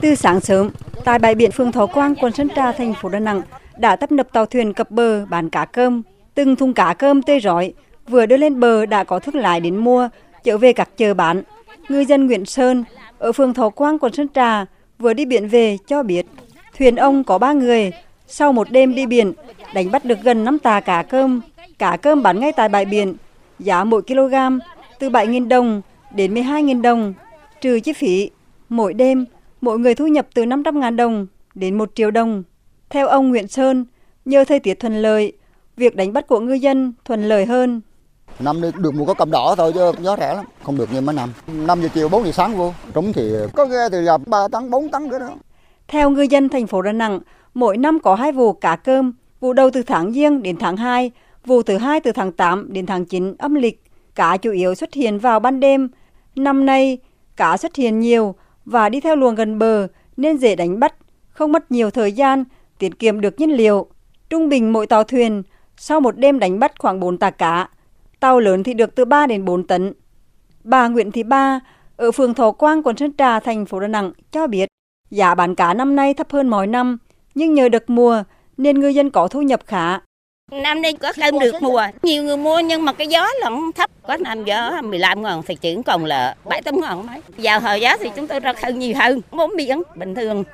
Từ sáng sớm, tại bãi biển phường Thọ Quang, quận Sơn Trà, thành phố Đà Nẵng đã tấp nập tàu thuyền cập bờ bán cá cơm. Từng thùng cá cơm tươi rói vừa đưa lên bờ đã có thương lái đến mua, trở về các chợ bán. Ngư dân Nguyễn Sơn ở phường Thọ Quang, quận Sơn Trà vừa đi biển về cho biết thuyền ông có ba người. Sau một đêm đi biển, đánh bắt được gần 5 tà cá cơm. Cá cơm bán ngay tại bãi biển, giá mỗi kg từ 7.000 đồng đến 12.000 đồng, trừ chi phí. Mỗi đêm, mỗi người thu nhập từ 500.000 đồng đến 1 triệu đồng. Theo ông Nguyễn Sơn, nhờ thời tiết thuận lợi, việc đánh bắt của ngư dân thuận lợi hơn. Năm nay được một cái cầm đỏ thôi chứ giá rẻ lắm, không được như mấy năm. 5 giờ chiều 4 giờ sáng vô, trúng thì có ghe thì gặp 3 tấn 4 tấn cái đó. Theo ngư dân thành phố Đà Nẵng, mỗi năm có hai vụ cá cơm, vụ đầu từ tháng Giêng đến tháng 2, vụ thứ hai từ tháng 8 đến tháng 9 âm lịch. Cá chủ yếu xuất hiện vào ban đêm. Năm nay, cá xuất hiện nhiều và đi theo luồng gần bờ nên dễ đánh bắt, không mất nhiều thời gian, tiết kiệm được nhiên liệu. Trung bình mỗi tàu thuyền sau một đêm đánh bắt khoảng 4 tạ cá. Tàu lớn thì được từ 3 đến 4 tấn. Bà Nguyễn Thị Ba ở phường Thọ Quang, quận Sơn Trà, thành phố Đà Nẵng cho biết giá bán cá năm nay thấp hơn mọi năm, nhưng nhờ được mùa nên ngư dân có thu nhập khá. Năm nay có cơm được mùa, nhiều người mua nhưng mà cái gió là thấp. Có năm gió 15 ngàn thì chỉ còn là 7 8 ngàn mấy. Vào hồi giá thì chúng tôi ra hơn nhiều hơn, bốn biển bình thường.